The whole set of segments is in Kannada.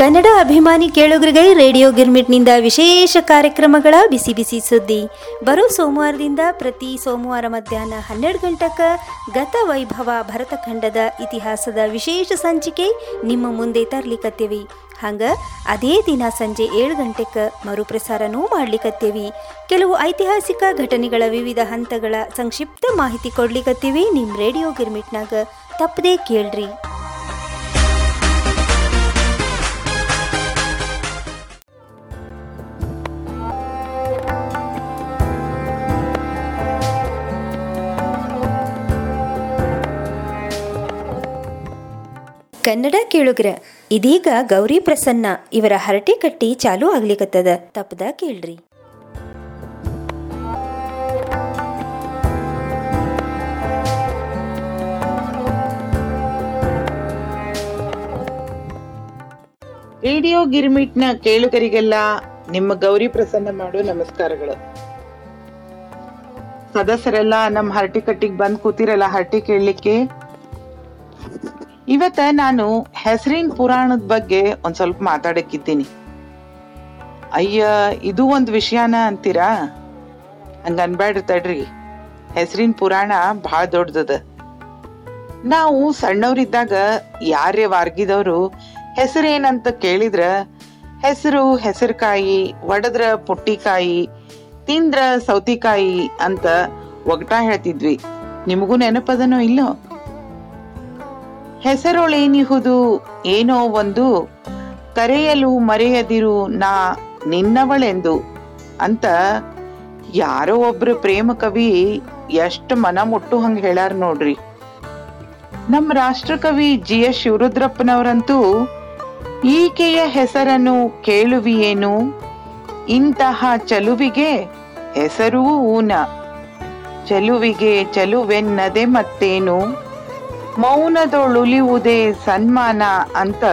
ಕನ್ನಡ ಅಭಿಮಾನಿ ಕೇಳುಗರಿಗೆ ರೇಡಿಯೋ ಗಿರ್ಮಿಟ್ನಿಂದ ವಿಶೇಷ ಕಾರ್ಯಕ್ರಮಗಳ ಬಿಸಿ ಬಿಸಿ ಸುದ್ದಿ. ಬರೋ ಸೋಮವಾರದಿಂದ ಪ್ರತಿ ಸೋಮವಾರ ಮಧ್ಯಾಹ್ನ ಹನ್ನೆರಡು ಗಂಟಕ ಗತ ವೈಭವ ಭರತಖಂಡದ ಇತಿಹಾಸದ ವಿಶೇಷ ಸಂಚಿಕೆ ನಿಮ್ಮ ಮುಂದೆ ತರ್ಲಿಕತ್ತೇವಿ. ಹಂಗ ಅದೇ ದಿನ ಸಂಜೆ ಏಳು ಗಂಟೆಗೆ ಮರುಪ್ರಸಾರನೂ ಮಾಡ್ಲಿಕತ್ತೇವಿ. ಕೆಲವು ಐತಿಹಾಸಿಕ ಘಟನೆಗಳ ವಿವಿಧ ಹಂತಗಳ ಸಂಕ್ಷಿಪ್ತ ಮಾಹಿತಿ ಕೊಡ್ಲಿಕತ್ತೀವಿ ನಿಮ್ಮ ರೇಡಿಯೋ ಗಿರ್ಮಿಟ್ನಾಗ. ತಪ್ಪದೇ ಕೇಳ್ರಿ. ಕನ್ನಡ ಕೇಳುಗ್ರ. ಇದೀಗ ಗೌರಿ ಪ್ರಸನ್ನ ಇವರ ಹರಟೆ ಕಟ್ಟಿ ಚಾಲು ಆಗ್ಲಿಕತ್ತದ. ತಪ್ಪದ ಕೇಳ್ರಿ. ರೇಡಿಯೋ ಗಿರ್ಮಿಟ್ನ ಕೇಳುಗರಿಗೆಲ್ಲ ನಿಮ್ಮ ಗೌರಿ ಪ್ರಸನ್ನ ಮಾಡೋ ನಮಸ್ಕಾರಗಳು. ಸದಸ್ಯರೆಲ್ಲ ನಮ್ಮ ಹರಟಿ ಕಟ್ಟಿಗೆ ಬಂದ್ ಕೂತಿರಲ್ಲ, ಹರಟಿ ಕೇಳಲಿಕ್ಕೆ? ಇವತ್ತ ನಾನು ಹೆಸರಿನ ಪುರಾಣದ ಬಗ್ಗೆ ಒಂದ್ ಸ್ವಲ್ಪ ಮಾತಾಡಕ್ಕಿದ್ದೀನಿ. ಅಯ್ಯ, ಇದು ಒಂದು ವಿಷಯನ ಅಂತೀರಾ? ಹಂಗ ಅನ್ಬ್ಯಾಡ್ರಿ ತಡ್ರಿ. ಹೆಸರಿನ ಪುರಾಣ ಬಹಳ ದೊಡ್ಡದದ. ನಾವು ಸಣ್ಣವರಿದ್ದಾಗ ಯಾರೇ ವಾರ್ಗಿದವರು ಹೆಸರೇನಂತ ಕೇಳಿದ್ರ ಹೆಸರು ಹೆಸರುಕಾಯಿ, ಒಡದ್ರ ಪುಟ್ಟಿಕಾಯಿ, ತಿಂದ್ರ ಸೌತಿಕಾಯಿ ಅಂತ ಒಗಟ ಹೇಳ್ತಿದ್ವಿ. ನಿಮಗೂ ನೆನಪದನೋ ಇಲ್ಲೋ? ಹೆಸರೊಳೇನಿಹುದು? ಏನೋ ಒಂದು, ಕರೆಯಲು ಮರೆಯದಿರು ನಾ ನಿನ್ನವಳೆಂದು. ಅಂತ ಯಾರೋ ಒಬ್ರು ಪ್ರೇಮ ಕವಿ ಎಷ್ಟು ಮನ ಮುಟ್ಟು ಹಂಗೆ ಹೇಳಾರ ನೋಡ್ರಿ. ನಮ್ಮ ರಾಷ್ಟ್ರಕವಿ ಜಿ ಎಸ್ ಶಿವರುದ್ರಪ್ಪನವರಂತೂ, ಈಕೆಯ ಹೆಸರನ್ನು ಕೇಳುವಿಯೇನು? ಇಂತಹ ಚಲುವಿಗೆ ಹೆಸರೂ ಊನ. ಚಲುವಿಗೆ ಚಲುವೆನ್ನದೆ ಮತ್ತೇನು? ಮೌನದೊಳುಲಿಯುವುದೇ ಸನ್ಮಾನ ಅಂತ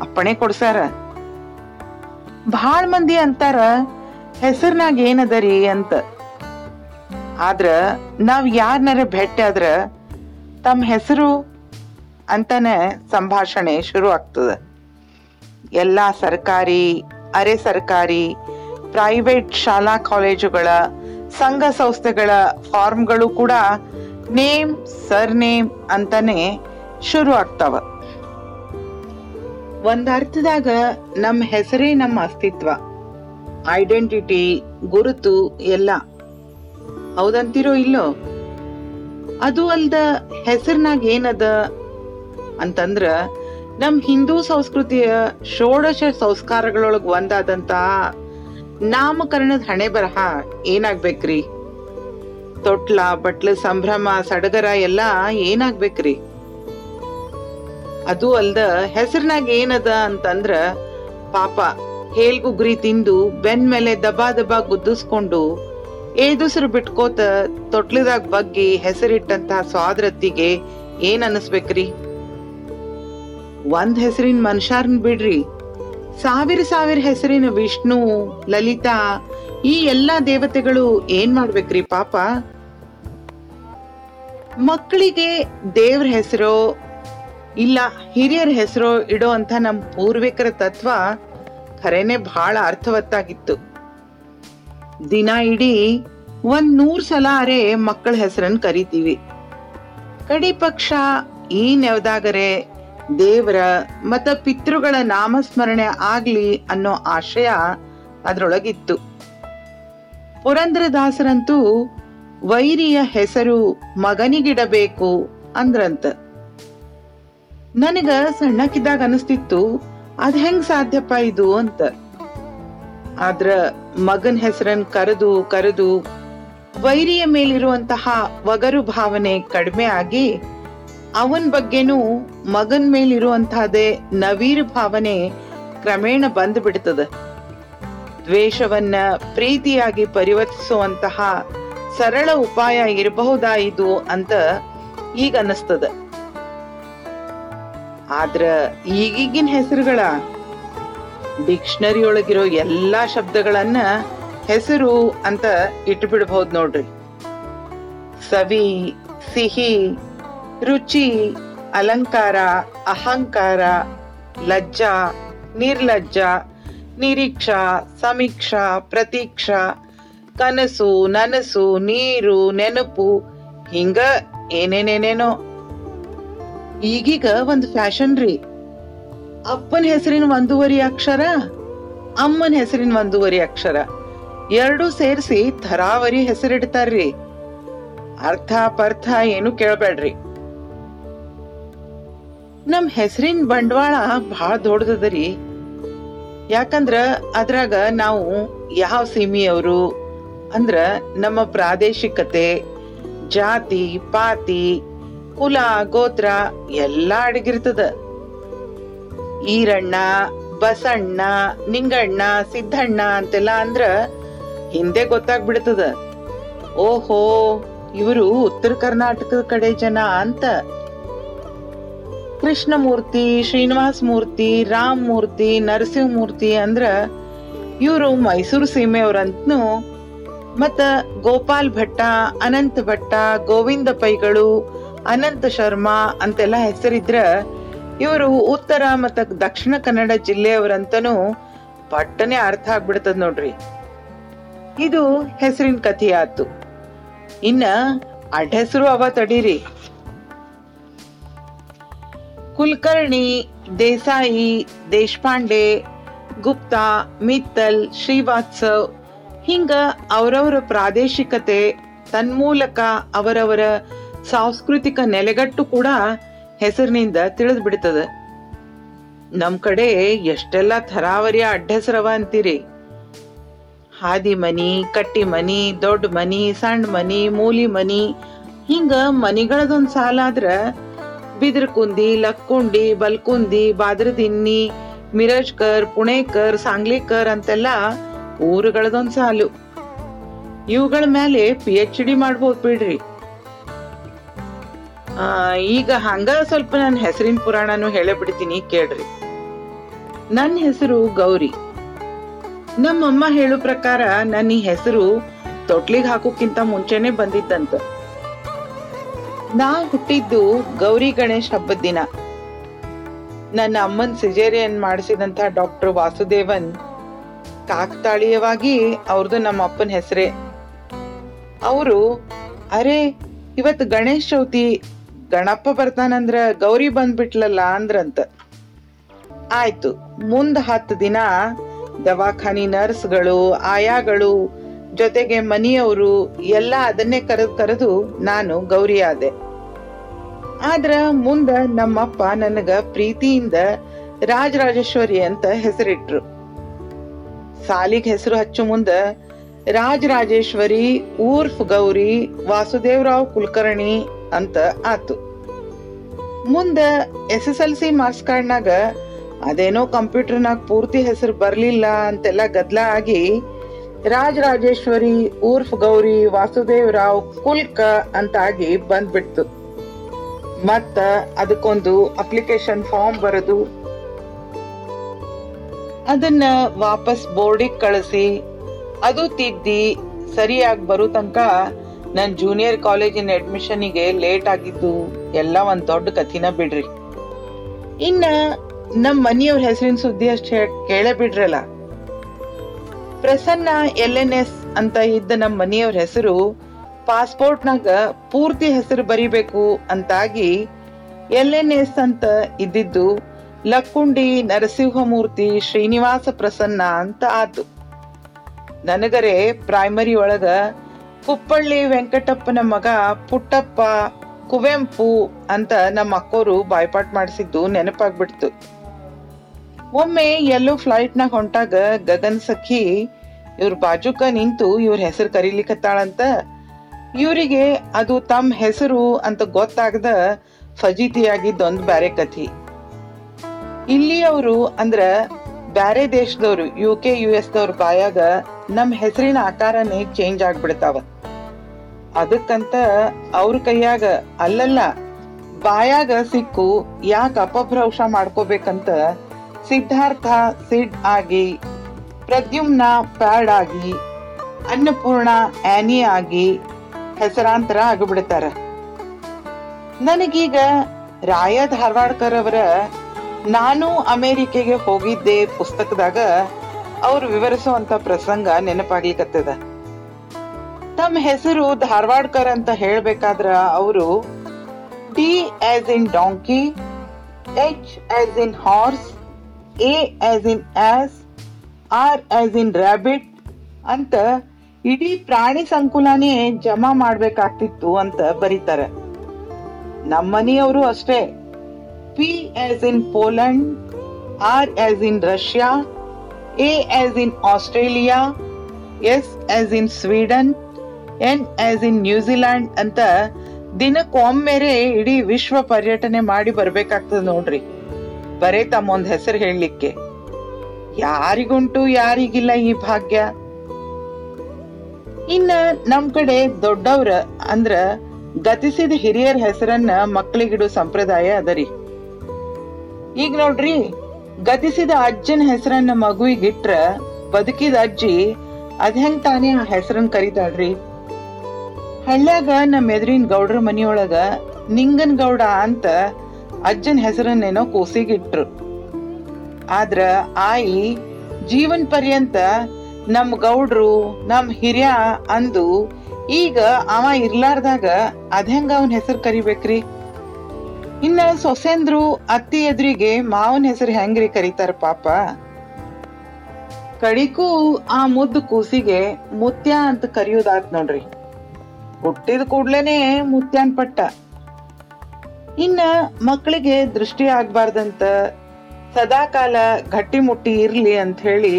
ಅಪ್ಪಣೆ ಕೊಡ್ಸಾರ. ಬಹಳ ಮಂದಿ ಅಂತಾರ, ಹೆಸರ್ನಾಗ ಏನದರಿ ಅಂತ. ಆದ್ರ ನಾವ್ ಯಾರನ್ನಾರ ಭೇಟಿ ಆದ್ರ ತಮ್ಮ ಹೆಸರು ಅಂತಾನೆ ಸಂಭಾಷಣೆ ಶುರು ಆಗ್ತದ. ಎಲ್ಲಾ ಸರ್ಕಾರಿ, ಅರೆ ಸರ್ಕಾರಿ, ಪ್ರೈವೇಟ್ ಶಾಲಾ ಕಾಲೇಜುಗಳ, ಸಂಘ ಸಂಸ್ಥೆಗಳ ಫಾರ್ಮ್ಗಳು ಕೂಡ ನೇಮ್ ಸರ್ ನೇಮ್ ಅಂತಾನೆ ಶುರು ಆಗ್ತಾವ. ಒಂದ್ ಅರ್ಥದಾಗ ನಮ್ಮ ಹೆಸರೇ ನಮ್ಮ ಅಸ್ತಿತ್ವ. ಐಡೆಂಟಿಟಿ ಗುರುತು ಎಲ್ಲ. ಹೌದಂತಿರೋ ಇಲ್ಲೋ? ಅದು ಅಲ್ದ ಹೆಸರ್ನಾಗ ಏನದ? ಅಂತಂದ್ರ ನಮ್ ಹಿಂದೂ ಸಂಸ್ಕೃತಿಯ ಷೋಡಶ ಸಂಸ್ಕಾರಗಳೊಳಗ ಒಂದಾದಂತ ನಾಮಕರಣದ ಹಣೆ ಬರಹ ಏನಾಗ್ಬೇಕ್ರಿ? ತೊಟ್ಲ, ಬಟ್ಲ, ಸಂಭ್ರಮ, ಸಡಗರ ಎಲ್ಲ ಏನಾಗ್ಬೇಕ್ರಿ? ಅದು ಅಲ್ದ ಹೆಸರ್ನಾಗ ಏನದ ಅಂತಂದ್ರ ಪಾಪ ಹೇಳ್ಗುಗ್ರಿ ತಿಂದು ಬೆನ್ ಮೇಲೆ ದಬಾ ದಬಾ ಗುದ್ದಿಸ್ಕೊಂಡು ಏದುಸಿರು ಬಿಟ್ಕೋತ ತೊಟ್ಲದಾಗ ಬಗ್ಗಿ ಹೆಸರಿಟ್ಟಂತ ಸ್ವಾದ್ರತ್ತಿಗೆ ಏನ್ ಅನಸ್ಬೇಕ್ರಿ? ಒಂದ್ ಹೆಸರಿನ ಮನುಷ್ಯರ್ನ್ ಬಿಡ್ರಿ. ಸಾವಿರ ಸಾವಿರ ಹೆಸರಿನ ವಿಷ್ಣು, ಲಲಿತಾ ಈ ಎಲ್ಲಾ ದೇವತೆಗಳು ಏನ್ ಮಾಡ್ಬೇಕ್ರಿ ಪಾಪ? ಮಕ್ಕಳಿಗೆ ದೇವ್ರ ಹೆಸರು ಇಲ್ಲ ಹಿರಿಯರ ಹೆಸರು ಇಡೋ ಅಂತ ನಮ್ಮ ಪೂರ್ವಿಕರ ತತ್ವ ಖರೇನೆ ಬಹಳ ಅರ್ಥವತ್ತಾಗಿತ್ತು. ದಿನ ಇಡೀ ಒಂದ್ ನೂರ್ ಸಲ ಅರೆ ಮಕ್ಕಳ ಹೆಸರನ್ನು ಕರಿತೀವಿ. ಕಡಿ ಪಕ್ಷ ಈ ನೆವದಾಗರೆ ದೇವರ ಮತ ಪಿತೃಗಳ ನಾಮಸ್ಮರಣೆ ಆಗ್ಲಿ ಅನ್ನೋ ಆಶಯ ಅದ್ರೊಳಗಿತ್ತು. ಪುರಂದ್ರದಾಸರಂತೂ ವೈರಿಯ ಹೆಸರು ಮಗನಿಗಿಡಬೇಕು ಅಂದ್ರಂತ. ನನಗ ಸಣ್ಣಕಿದ್ದಾಗ ಅನಿಸ್ತಿತ್ತು, ಅದ್ ಹೆಂಗ್ ಸಾಧ್ಯಪ್ಪ ಇದು ಅಂತ. ಆದ್ರ ಮಗನ್ ಹೆಸರನ್ ಕರೆದು ಕರೆದು ವೈರಿಯ ಮೇಲಿರುವಂತಹ ಒಗರು ಭಾವನೆ ಕಡಿಮೆ ಆಗಿ ಅವನ್ ಬಗ್ಗೆನೂ ಮಗನ್ ಮೇಲಿರುವಂತಹದೇ ನವೀರ್ ಭಾವನೆ ಕ್ರಮೇಣ ಬಂದು ಬಿಡ್ತದ ದ್ವೇಷವನ್ನ ಪ್ರೀತಿಯಾಗಿ ಪರಿವರ್ತಿಸುವಂತಹ ಸರಳ ಉಪಾಯ ಇರಬಹುದಾ ಇದು ಅಂತ ಈಗ ಅನ್ನಿಸ್ತದ. ಆದ್ರ ಈಗೀಗಿನ ಹೆಸರುಗಳ ಡಿಕ್ಷನರಿ ಒಳಗಿರೋ ಎಲ್ಲಾ ಶಬ್ದಗಳನ್ನ ಹೆಸರು ಅಂತ ಇಟ್ಬಿಡ್ಬಹುದು ನೋಡ್ರಿ. ಸವಿ, ಸಿಹಿ, ರುಚಿ, ಅಲಂಕಾರ, ಅಹಂಕಾರ, ಲಜ್ಜಾ, ನಿರ್ಲಜ್ಜ, ನಿರೀಕ್ಷಾ, ಸಮೀಕ್ಷಾ, ಪ್ರತೀಕ್ಷಾ ಕನಸು, ನನಸು, ನೀರು, ನೆನಪು, ಹಿಂಗ ಏನೇನೇನೇನೋ. ಈಗೀಗ ಒಂದು ಫ್ಯಾಷನ್ ರೀ. ಅಪ್ಪನ ಹೆಸರಿನ ಒಂದೂವರಿ ಅಕ್ಷರ, ಅಮ್ಮನ ಹೆಸರಿನ ಒಂದೂವರಿ ಅಕ್ಷರ. ಎರಡೂ ಸೇರಿಸಿ ಥರಾವರಿ ಹೆಸರಿಡ್ತಾರ್ರಿ. ಅರ್ಥ, ಪರ್ಥ ಏನು ಕೇಳಬೇಡ್ರಿ ನಮ್ ಹೆಸರಿನ ಬಂಡವಾಳ ಬಹಳ ದೊಡ್ಡದರಿ ಯಾಕಂದ್ರ ಅದ್ರಾಗ ನಾವು ಯಾವ ಸೀಮೆಯವರು ಅಂದ್ರ ನಮ್ಮ ಪ್ರಾದೇಶಿಕತೆ, ಜಾತಿ, ಪಾತಿ, ಕುಲ, ಗೋತ್ರ ಎಲ್ಲಾ ಅಡಗಿರ್ತದ. ಈರಣ್ಣ, ಬಸಣ್ಣ, ನಿಂಗಣ್ಣ ಸಿದ್ದಣ್ಣ ಅಂತೆಲ್ಲ ಅಂದ್ರ ಹಿಂದೆ ಗೊತ್ತಾಗ್ಬಿಡ್ತದ. ಓಹೋ, ಇವರು ಉತ್ತರ ಕರ್ನಾಟಕದ ಕಡೆ ಜನ ಅಂತ. ಕೃಷ್ಣಮೂರ್ತಿ ಶ್ರೀನಿವಾಸ ಮೂರ್ತಿ ರಾಮ್ ಮೂರ್ತಿ ನರಸಿಂಹ ಮೂರ್ತಿ ಅಂದ್ರ ಇವರು ಮೈಸೂರು ಸೀಮೆಯವ್ರಂತ್ನು ಮತ್ತ ಗೋಪಾಲ್ ಭಟ್ಟ, ಅನಂತ ಭಟ್ಟ, ಗೋವಿಂದ ಪೈಗಳು, ಅನಂತ ಶರ್ಮಾ ಅಂತೆಲ್ಲ ಹೆಸರಿದ್ರ ಇವರು ಉತ್ತರ ಮತ್ತ ದಕ್ಷಿಣ ಕನ್ನಡ ಜಿಲ್ಲೆಯವರಂತನೂ ಪಟ್ಟನೆ ಅರ್ಥ ಆಗ್ಬಿಡ್ತದ ನೋಡ್ರಿ. ಇದು ಹೆಸರಿನ ಕಥೆ ಆತು ಇನ್ನ ಅಡ್ಡ ಹೆಸರು ಅವ ತಡೀರಿ. ಕುಲಕರ್ಣಿ, ದೇಸಾಯಿ, ದೇಶಪಾಂಡೆ, ಗುಪ್ತಾ, ಮಿತ್ತಲ್, ಶ್ರೀವಾತ್ಸವ್ ಹಿಂಗ ಅವರವರ ಪ್ರಾದೇಶಿಕತೆ ತನ್ಮೂಲಕ ಅವರವರ ಸಾಂಸ್ಕೃತಿಕ ನೆಲೆಗಟ್ಟು ಕೂಡ ಹೆಸರಿನಿಂದ ತಿಳಿದ್ ಬಿಡ್ತದ ನಮ್ ಕಡೆ ಎಷ್ಟೆಲ್ಲ ಥರಾವರಿಯ ಅಡ್ಡಸರವ ಅಂತೀರಿ. ಹಾದಿ ಮನಿ, ಕಟ್ಟಿ ಮನಿ, ದೊಡ್ಡ ಮನಿ ಸಣ್ಣ ಮನಿ, ಮೂಲಿ ಮನಿ, ಹಿಂಗ ಮನಿಗಳದೊಂದ್ ಸಾಲ ಆದ್ರ ಬಿದ್ರಕುಂದಿ ಲಕ್ಕುಂಡಿ, ಬಲ್ಕುಂದಿ, ಬಾದ್ರದಿನ್ನಿ, ಮಿರಜ್ಕರ್, ಪುಣೇಕರ್, ಸಾಂಗ್ಲಿಕರ್ ಅಂತೆಲ್ಲ ಊರುಗಳದೊಂದ್ ಸಾಲು. ಇವುಗಳ ಮೇಲೆ ಪಿ ಎಚ್ ಡಿ ಮಾಡ್ಬೋದು ಬಿಡ್ರಿ. ಈಗ ಹಂಗ ಸ್ವಲ್ಪ ನನ್ನ ಹೆಸರಿನ ಪುರಾಣನು ಹೇಳೇ ಬಿಡ್ತೀನಿ ಕೇಳ್ರಿ. ನನ್ನ ಹೆಸರು ಗೌರಿ. ನಮ್ಮಮ್ಮ ಹೇಳೋ ಪ್ರಕಾರ ನನ್ನ ಈ ಹೆಸರು ತೊಟ್ಲಿಗೆ ಹಾಕೋಕ್ಕಿಂತ ಮುಂಚೆನೆ ಬಂದಿದ್ದಂತ ನಾ ಹುಟ್ಟಿದ್ದು ಗೌರಿ ಗಣೇಶ್ ಹಬ್ಬದ ದಿನ. ನನ್ನ ಅಮ್ಮನ್ ಸಿಜೇರಿಯನ್ ಮಾಡಿಸಿದಂತ ಡಾಕ್ಟರ್ ವಾಸುದೇವನ್ ಕಾಕತಾಳೀಯವಾಗಿ ಅವ್ರದ್ದು ನಮ್ಮ ಅಪ್ಪನ ಹೆಸರೇ. ಅವರು, ಅರೆ, ಇವತ್ತು ಗಣೇಶ್ ಚೌತಿ ಗಣಪ್ಪ ಬರ್ತಾನಂದ್ರ ಗೌರಿ ಬಂದ್ಬಿಟ್ಲಲ್ಲ ಅಂದ್ರಂತ. ಆಯ್ತು, ಮುಂದ್ ಹತ್ತು ದಿನ ದವಾಖಾನಿ ನರ್ಸ್ಗಳು, ಆಯಾಗಳು, ಜೊತೆಗೆ ಮನಿಯವರು ಎಲ್ಲ ಅದನ್ನೇ ಕರೆದು ಕರೆದು ನಾನು ಗೌರಿ ಆದೆ. ಆದ್ರ ಮುಂದ ನಮ್ಮಪ್ಪ ನನಗ ಪ್ರೀತಿಯಿಂದ ರಾಜರಾಜೇಶ್ವರಿ ಅಂತ ಹೆಸರಿಟ್ರು. ಸಾಲಿಗ್ ಹೆಸರು ಹಚ್ಚು ಮುಂದ ರಾಜರಾಜೇಶ್ವರಿ, ಊರ್ಫ್ ಗೌರಿ, ವಾಸುದೇವರಾವ್ ಕುಲಕರ್ಣಿ ಅಂತ ಆತು. ಮುಂದ S S L C marks ಕಾರ್ಡ್ನಾಗ ಅದೇನೋ ಕಂಪ್ಯೂಟರ್ನಾಗ ಪೂರ್ತಿ ಹೆಸರು ಬರಲಿಲ್ಲ ಅಂತೆಲ್ಲ ಗದ್ಲ ಆಗಿ ರಾಜರಾಜೇಶ್ವರಿ, ಊರ್ಫ್ ಗೌರಿ, ವಾಸುದೇವರಾವ್ ಕುಲ್ಕ ಅಂತ ಆಗಿ ಬಂದ್ಬಿಡ್ತು. ಮತ್ತ ಅದಕ್ಕೊಂದು ಅಪ್ಲಿಕೇಶನ್ ಫಾರ್ಮ್ ಬರೆದು ಅದನ್ನ ವಾಪಸ್ ಬೋರ್ಡಿಗೆ ಕಳಿಸಿ. ಅದು ತಿದ್ದಿ ಸರಿಯಾಗಿ ಬರೋ ತನಕ ನನ್ನ ಜೂನಿಯರ್ ಕಾಲೇಜಿನ ಅಡ್ಮಿಷನಿಗೆ ಲೇಟ್ ಆಗಿದ್ದು ಎಲ್ಲ ಒಂದು ದೊಡ್ಡ ಕಥಿನ ಬಿಡ್ರಿ. ಇನ್ನ ನಮ್ಮ ಮನಿಯವ್ರ ಹೆಸರಿನ ಸುದ್ದಿ ಅಷ್ಟೇ ಕೇಳೇ ಬಿಡ್ರಲ್ಲ. ಪ್ರಸನ್ನ ಎಲ್ ಎನ್ ಎಸ್ ಅಂತ ಇದ್ದ ನಮ್ಮ ಮನೆಯವ್ರ ಹೆಸರು ಪಾಸ್ಪೋರ್ಟ್ನಾಗ ಪೂರ್ತಿ ಹೆಸರು ಬರಿಬೇಕು ಅಂತಾಗಿ ಎಲ್ ಎನ್ ಎಸ್ ಅಂತ ಇದ್ದಿದ್ದು ಲಕ್ಕುಂಡಿ ನರಸಿಂಹಮೂರ್ತಿ ಶ್ರೀನಿವಾಸ ಪ್ರಸನ್ನ ಅಂತ ಆತು. ನನಗರೆ ಪ್ರೈಮರಿ ಒಳಗ ಕುಪ್ಪಳ್ಳಿ ವೆಂಕಟಪ್ಪನ ಮಗ ಪುಟ್ಟಪ್ಪ ಕುವೆಂಪು ಅಂತ ನಮ್ಮ ಅಕ್ಕೋರು ಬಾಯ್ಪಾಟ್ ಮಾಡಿಸಿದ್ದು ನೆನಪಾಗ್ಬಿಡ್ತು. ಒಮ್ಮೆ ಎಲ್ಲೋ ಫ್ಲೈಟ್ನಾಗ ಹೊಂಟಾಗ ಗಗನ್ ಸಖಿ ಇವ್ರ ಬಾಜುಕ ನಿಂತು ಇವ್ರ ಹೆಸರು ಕರೀಲಿಕ್ಕತ್ತಾಳಂತ ಇವರಿಗೆ ಅದು ತಮ್ಮ ಹೆಸರು ಅಂತ ಗೊತ್ತಾಗದ ಫಜೀತಿಯಾಗಿದ್ದೊಂದು ಬ್ಯಾರೆ ಕಥಿ. ಇಲ್ಲಿ ಅವರು ಅಂದ್ರ ಬ್ಯಾರೆ ದೇಶದವ್ರು ಯು ಕೆ ಯು ಎಸ್ ದವ್ರ ಬಾಯಾಗ ನಮ್ ಹೆಸರಿನ ಆಕಾರನೇ ಚೇಂಜ್ ಆಗ್ಬಿಡ್ತಾವ. ಅದಕ್ಕಂತ ಅವ್ರ ಕೈಯಾಗ ಅಲ್ಲಲ್ಲ, ಬಾಯಾಗ ಸಿಕ್ಕು ಯಾಕೆ ಅಪಭ್ರಂಶ ಮಾಡ್ಕೋಬೇಕಂತ ಸಿದ್ಧಾರ್ಥ ಸಿಡ್ ಆಗಿ, ಪ್ರದ್ಯುಮ್ನ ಪ್ಯಾಡ್ ಆಗಿ, ಅನ್ನಪೂರ್ಣ ಆನಿ ಆಗಿ ಹೆಸರಾಂತರ ಆಗಿಬಿಡ್ತಾರ. ನನಗೀಗ ರಾಯ ಧಾರವಾಡ್ಕರ್ ಅವರ ನಾನು ಅಮೇರಿಕೆಗೆ ಹೋಗಿದ್ದೆ ಪುಸ್ತಕದಾಗ, ಅವರು ವಿವರಿಸುವಂತ ಪ್ರಸಂಗ ನೆನಪಾಗ್ಲಿಕತ್ತದ. ತಮ್ಮ ಹೆಸರು ಧಾರವಾಡ್ಕರ್ ಅಂತ ಹೇಳ್ಬೇಕಾದ್ರ ಅವರು D as in donkey H as in horse A as in as R as in rabbit ಅಂತ ಇಡೀ ಪ್ರಾಣಿ ಸಂಕುಲನೇ ಜಮಾ ಮಾಡ್ಬೇಕಾಗ್ತಿತ್ತು ಅಂತ ಬರೀತಾರೆ. ನಮ್ಮನೆಯವರು ಅಷ್ಟೇ. P as in Poland R as in Russia A as in Australia S as in Sweden N as in New Zealand ಅಂತ ದಿನಕ್ಕೊಮ್ಮೆರೆ ಇಡೀ ವಿಶ್ವ ಪರ್ಯಟನೆ ಮಾಡಿ ಬರಬೇಕಾಗ್ತದೆ ನೋಡ್ರಿ. ಬರೇ ತಮ್ಮೊಂದು ಹೆಸರು ಹೇಳಲಿಕ್ಕೆ. ಯಾರಿಗುಂಟು, ಯಾರಿಗಿಲ್ಲ ಈ ಭಾಗ್ಯ? ಇನ್ನ ನಮ್ ಕಡೆ ದೊಡ್ಡವ್ರ ಅಂದ್ರ ಗತಿಸಿದ ಹಿರಿಯರ ಹೆಸರನ್ನ ಮಕ್ಕಳಿಗಿಡು ಸಂಪ್ರದಾಯ ಅದರಿ. ಈಗ ನೋಡ್ರಿ ಗತಿಸಿದ ಅಜ್ಜನ ಹೆಸರನ್ನ ಮಗುವಿಗಿಟ್ರ ಬದುಕಿದ ಅಜ್ಜಿ ಅದ್ ಹೆಂಗ್ ತಾನೇ ಆ ಹೆಸರನ್ನ ಕರಿತಾಳ್ರಿ? ಹಳ್ಳ್ಯಾಗ ನಮ್ಮ ಎದುರಿನ ಗೌಡ್ರ ಮನಿಯೊಳಗ ನಿಂಗನ್ ಗೌಡ ಅಂತ ಅಜ್ಜನ ಹೆಸರನ್ನೇನೋ ಕೂಸಿಗಿಟ್ರು ಆದ್ರ ಆಯಿ, ಜೀವನ್ ಪರ್ಯಂತ ನಮ್ ಗೌಡ್ರು, ನಮ್ ಹಿರಿಯ ಅಂದು ಈಗ ಅವ ಇರ್ಲಾರ್ದಾಗ ಅದ್ಹೆಂಗ ಅವನ್ ಹೆಸರು ಕರಿಬೇಕ್ರಿ? ಇನ್ನ ಸೊಸೆಂದ್ರು ಅತ್ತಿ ಎದುರಿಗೆ ಮಾವನ ಹೆಸರು ಹೆಂಗ್ರಿ ಕರೀತಾರ ಪಾಪ? ಕಡಿಕೂ ಆ ಮುದ್ದು ಕೂಸಿಗೆ ಮುತ್ಯ ಅಂತ ಕರೆಯೋದಾತ್ ನೋಡ್ರಿ. ಹುಟ್ಟಿದ ಕೂಡ್ಲೇನೆ ಮುತ್ಯಾನ್ ಪಟ್ಟ. ಇನ್ನ ಮಕ್ಕಳಿಗೆ ದೃಷ್ಟಿ ಆಗ್ಬಾರ್ದಂತ ಸದಾಕಾಲ ಗಟ್ಟಿಮುಟ್ಟಿ ಇರ್ಲಿ ಅಂತ ಹೇಳಿ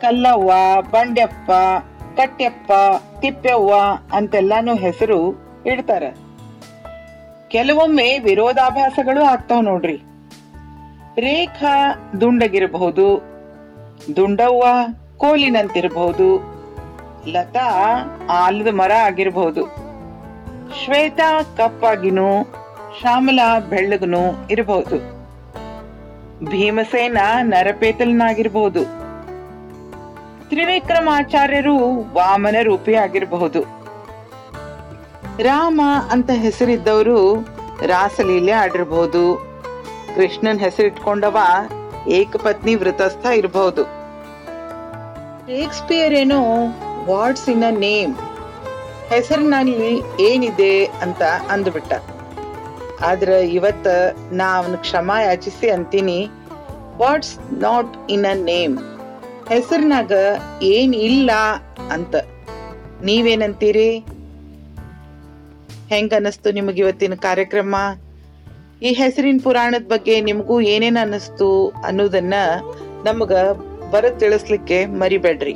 ಕಲ್ಲವ್ವ ಬಂಡ್ಯಪ್ಪ ಕಟ್ಯಪ್ಪ ತಿಪ್ಪವ್ವ ಅಂತೆಲ್ಲಾನು ಹೆಸರು ಇಡ್ತಾರ. ಕೆಲವೊಮ್ಮೆ ವಿರೋಧಾಭಾಸಗಳು ಆಗ್ತಾವ್ ನೋಡ್ರಿ. ರೇಖಾ ದುಂಡಗಿರಬಹುದು, ದುಂಡವ್ವ ಕೋಲಿನಂತಿರಬಹುದು, ಲತಾ ಆಲದ ಮರ ಆಗಿರಬಹುದು. ಶ್ವೇತಾ ಕಪ್ಪಾಗಿನೂ, ಶ್ಯಾಮಲಾ ಬೆಳ್ಳಗನು ಇರಬಹುದು. ಭೀಮಸೇನ ನರಪೇತಲನಾಗಿರಬಹುದು. ತ್ರಿವಿಕ್ರಮಾಚಾರ್ಯರು ವಾಮನ ರೂಪಿ ಆಗಿರಬಹುದು. ರಾಮ ಅಂತ ಹೆಸರಿದ್ದವರು ರಾಸಲೀಲೆ ಆಡಿರಬಹುದು ಕೃಷ್ಣನ್ ಹೆಸರಿಟ್ಕೊಂಡವ ಏಕಪತ್ನಿ ವೃತಸ್ಥ ಇರಬಹುದು ಶೇಕ್ಸ್ಪಿಯರ್ ಏನೋ ವಾಟ್ಸ್ ಇನ್ ಅ ನೇಮ್ ಹೆಸರಿನಲ್ಲಿ ಏನಿದೆ ಅಂತ ಅಂದ್ಬಿಟ್ಟ. ಆದ್ರೆ ಇವತ್ತ ನಾ ಅವನ ಕ್ಷಮ ಯಾಚಿಸಿ ಅಂತೀನಿ. What's not in a name ಹೆಸರಿನಾಗ ಏನ್ ಇಲ್ಲ ಅಂತ. ನೀವೇನಂತೀರಿ? ಹೆಂಗ ಅನ್ನಿಸ್ತು ನಿಮಗೆ ಇವತ್ತಿನ ಕಾರ್ಯಕ್ರಮ? ಈ ಹೆಸರಿನ ಪುರಾಣದ ಬಗ್ಗೆ ನಿಮಗೂ ಏನೇನು ಅನ್ನಿಸ್ತು ಅನ್ನೋದನ್ನ ನಮಗ ಬರ ತಿಳಿಸ್ಲಿಕ್ಕೆ ಮರಿಬೇಡ್ರಿ.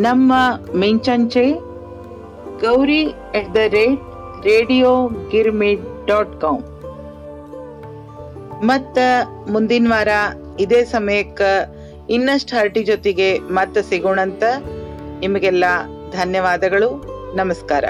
ನಮ್ಮ ಮಿಂಚಂಚೆ Gauri at the rate radio Girmit dot com ಮತ್ತ ಮುಂದಿನ ವಾರ ಇದೇ ಸಮಯಕ್ಕೆ ಇನ್ನಷ್ಟು ಹರಟಿ ಜೊತೆಗೆ ಮತ್ತೆ ಸಿಗೋಣಂತ ನಿಮಗೆಲ್ಲ ಧನ್ಯವಾದಗಳು. ನಮಸ್ಕಾರ.